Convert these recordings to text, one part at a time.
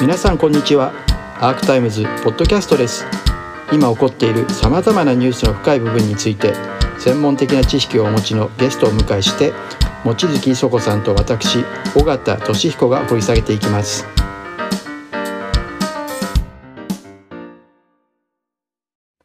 皆さんこんにちは。アークタイムズポッドキャストです。今起こっているさまざまなニュースの深い部分について専門的な知識をお持ちのゲストをお迎えして望月磯子さんと私尾形俊彦が掘り下げていきます。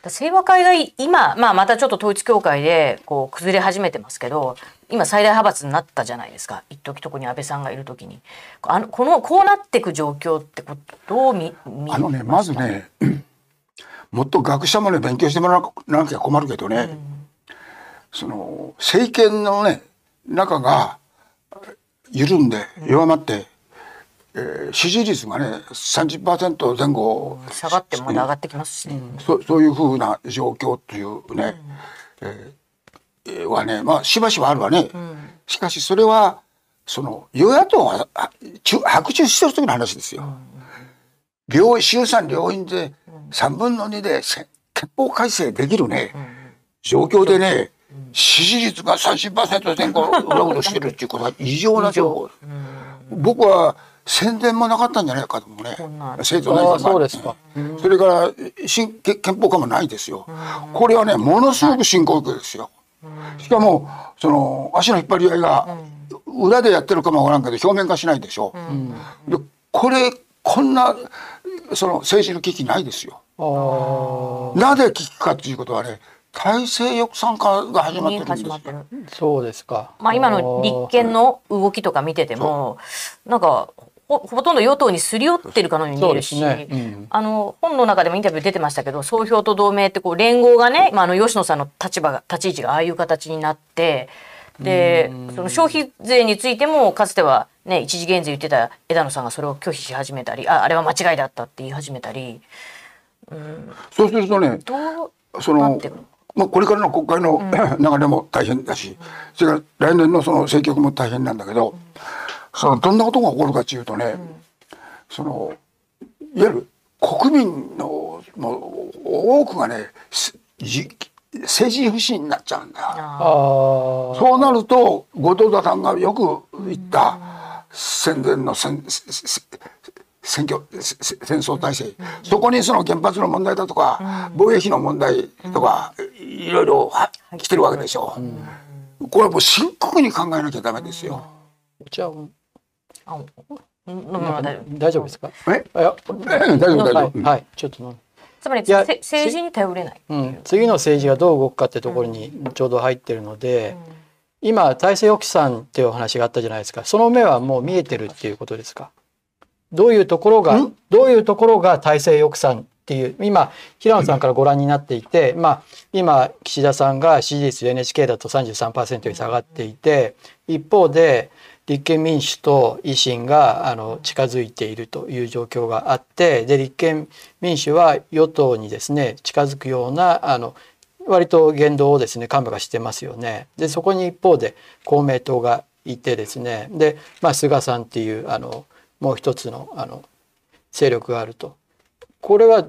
清和会が今、まあ、またちょっと統一教会でこう崩れ始めてますけど今最大派閥になったじゃないですか。一時特に安倍さんがいる時に。あのこのこうなっていく状況ってどう見あのねまずね もっと学者もね勉強してもらわなきゃ困るけどね、うん、その政権のね中が緩んで弱まって、えー、支持率がね30%前後、うん、下がってもまだ上がってきますしね、うん、そそういうふうな状況っていうね、うん、えー、はねまあしばしばあるわね、うん、しかしそれはその与野党が白昼してる時の話ですよ。病衆参両院で3分の2で憲法改正できるね、状況でね、支持率が30%前後うろうろしてるっていうことは異常な情報。僕は宣伝もなかったんじゃないかと思うね。制度ないそうですか。それから新憲法化もないですよ。これはねものすごく深刻ですよ。しかもその足の引っ張り合いが裏でやってるかもわからんけど表面化しないでしょ。うでこれこんなその政治の危機ないですよ。なぜ危機かということはね体制抑散化が始まってるんですそうですか。まあ今の立憲の動きとか見ててもなんかほほとんど与党にすり寄ってるかのように見えるし、ね。うん、あの本の中でもインタビュー出てましたけど総評と同盟ってこう連合がね、まあ、あの吉野さんの立場が立ち位置がああいう形になってでその消費税についてもかつては、ね、一時減税言ってた枝野さんがそれを拒否し始めたりああれは間違いだったって言い始めたり、うん、そうするとねどうそのまあ、これからの国会の、流れも大変だし、それから来年のその政局も大変なんだけど、そのどんなことが起こるかというとね、そのいわゆる国民のの多くがね政治不信になっちゃうんだ。そうなると後藤田さんがよく言った戦前の戦選挙戦争体制、そこにその原発の問題だとか、防衛費の問題とか、いろいろ来てるわけでしょ。う、これはもう深刻に考えなきゃダメですよ。じゃあ大丈夫？ですか？え、大丈夫大丈夫。はい、ちょっとつまり政治に頼れない、う。ん、次の政治がどう動くかってところにちょうど入ってるので、今体制抑散っていうお話があったじゃないですか。その目はもう見えてるっていうことですか？どういうところがどういうところが体制抑散っていう今平野さんからご覧になっていて、まあ、今岸田さんが支持率 NHK だと33%に下がっていて一方で立憲民主と維新があの近づいているという状況があってで立憲民主は与党にですね近づくようなあの割と言動をですね幹部がしてますよね。でそこに一方で公明党がいてですねで、まあ、菅さんっていうあのもう一つのあの勢力があるとこれは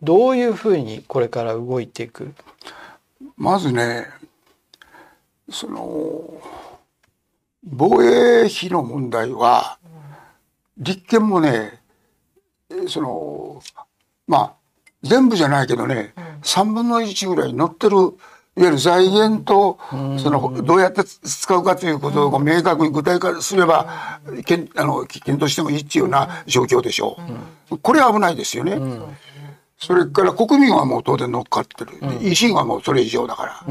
どういうふうにこれから動いていく？まずねその防衛費の問題は立憲もねそのまあ全部じゃないけどね、うん、3分の1ぐらい乗ってるいわゆる財源とそのどうやって使うかということを明確に具体化すればけんあの検討してもいいっていうような状況でしょう。これは危ないですよね。それから国民はもう当然乗っかってる。維新はもうそれ以上だから。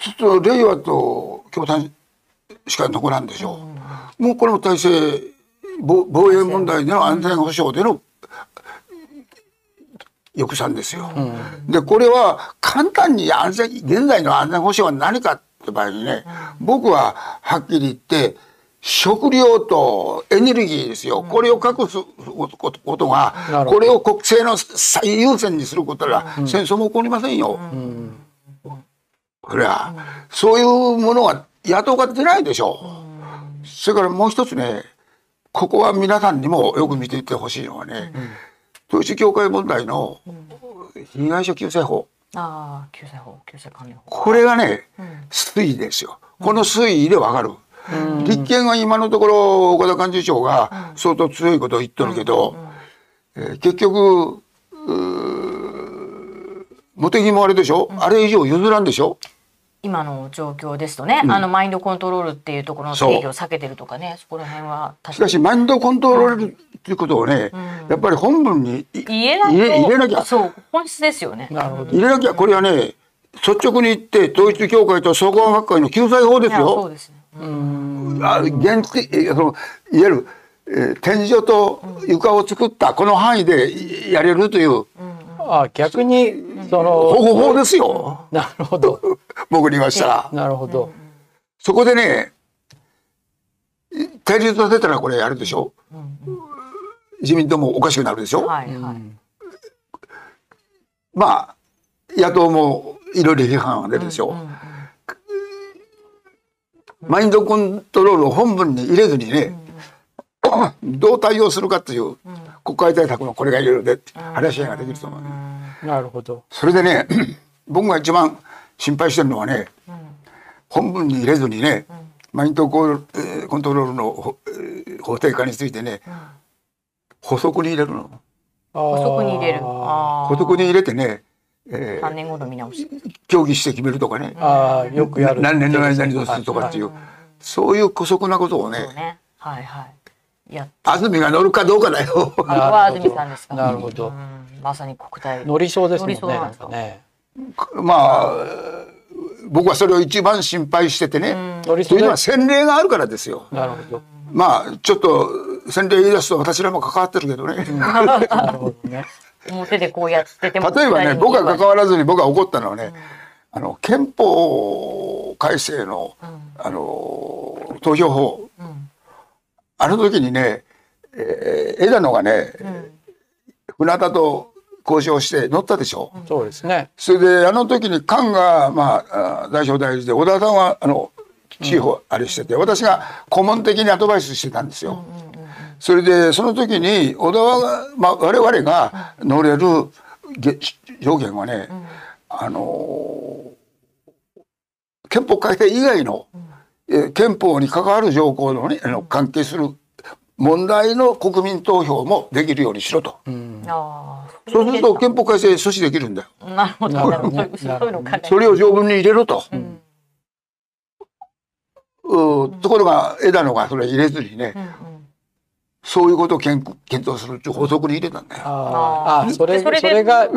ちょっと令和と共産しか残らんでしょう。もうこれも体制防衛問題での安全保障での抑散ですよ。うん、でこれは簡単に安全現在の安全保障は何かって場合にね、うん、僕ははっきり言って食料とエネルギーですよ、うん、これを確保することがこれを国政の最優先にすることは戦争も起こりませんよ。これはそういうものは野党が出ないでしょ。う。それからもう一つねここは皆さんにもよく見ていってほしいのはね、統一教会問題の被害者救済法、ああ救済法救済関連法。これがね、推移ですよ。この推移でわかる。立憲は今のところ岡田幹事長が相当強いことを言っとるけど、えー、結局茂木もあれでしょ、うん、あれ以上譲らんでしょ？今の状況ですとね、うん、あのマインドコントロールっていうところの定義を避けてるとかねそこら辺はしかしマインドコントロールっていうことをね、うん、やっぱり本文に入れ入れなきゃそう本質ですよね入れなきゃこれはね率直に言って統一教会と総合学会の救済法ですよ。そうですね。うん。あ限定そのいわゆる、えー、天井と床を作ったこの範囲でやれるという。うん、あ逆にその保護法ですよ。なるほど。僕に言わしたら。なるほど。そこでね対立させたらこれやるでしょ？うん、自民党もおかしくなるでしょ？はいはい。まあ野党もいろいろ批判が出るでしょ？う。うんうんうん、マインドコントロールを本文に入れずにね、うんうん、どう対応するかという国会対策のこれがいろいろで話し合いができると思う、なるほど。それでね、僕が一番心配してるのはね、うん、本文に入れずにね、うん、マインドコントロールの法定化についてね、補足に入れるの。補足に入れる。補足に入れてね、えー、年後の見直し。協議して決めるとかね。あよくやる。何年の間にどうするとかっていう、はい、そういう姑息なことをね、ね、はいはい。や安住が乗るかどうかだよ。こは安住さんですか。なるほど。まさに国体。乗りそうですね。ねまあ僕はそれを一番心配しててね。というのは洗礼があるからですよ。なるほど。まあちょっと洗礼言い出すと私らも関わってるけどね。なるほどね。表でこうやってても例えばね僕が関わらずに僕が怒ったのはね、うん、あの憲法改正の、うん、あの投票法、うん、あの時にね、えー、枝野がね、船田と交渉して乗ったでしょ？そうですね。それであの時に菅がまあ代表代理で小田さんはあの地方あれしてて、私が顧問的にアドバイスしてたんですよ。うんうんそれでその時に小田は、まあ、我々が乗れる条件はね、うん、あの憲法改正以外の、うん、憲法に関わる条項の,、ね、あの関係する問題の国民投票もできるようにしろと。うん、そうすると憲法改正阻止できるんだよ。なるほど。それを条文に入れろと。うんところが枝野がそれ入れずにね、うんうんそういうことを検討するっていう法則に入れたんだよ。ああ、それそれが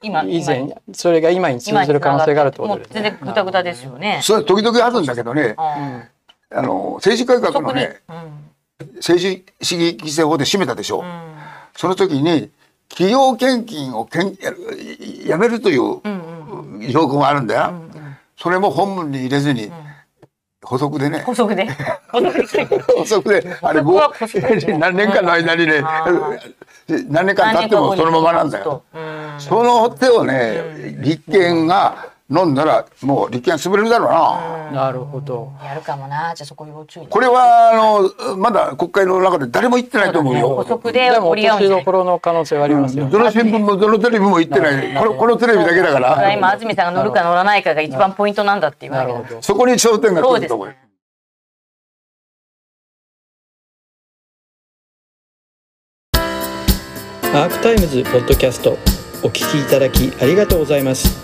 今以前それが今に通じる可能性があるってことですね。全然ぐたぐたですよね。それ時々あるんだけどね。あの政治改革のね、政治主義規制法で締めたでしょ。うその時に企業献金をけんやめるという条項があるんだよ。それも本文に入れずに。補足でね。補足で。補足で。あれ、もう、何年間の間にね、何年間経ってもそのままなんだよ。その手をね、立憲が、飲んだらもう立憲潰れるだろうな。なるほど。やるかもな。じゃあそこ要注意。これはあのまだ国会の中で誰も言ってないと思うよ。補足で折り合うどころの可能性はありますよ。どの新聞もどのテレビも言ってない。このこのテレビだけだから。今安住さんが乗るか乗らないかが一番ポイントなんだっていうわけだ。そこに焦点が来ると思う。アークタイムズポッドキャストお聞きいただきありがとうございます。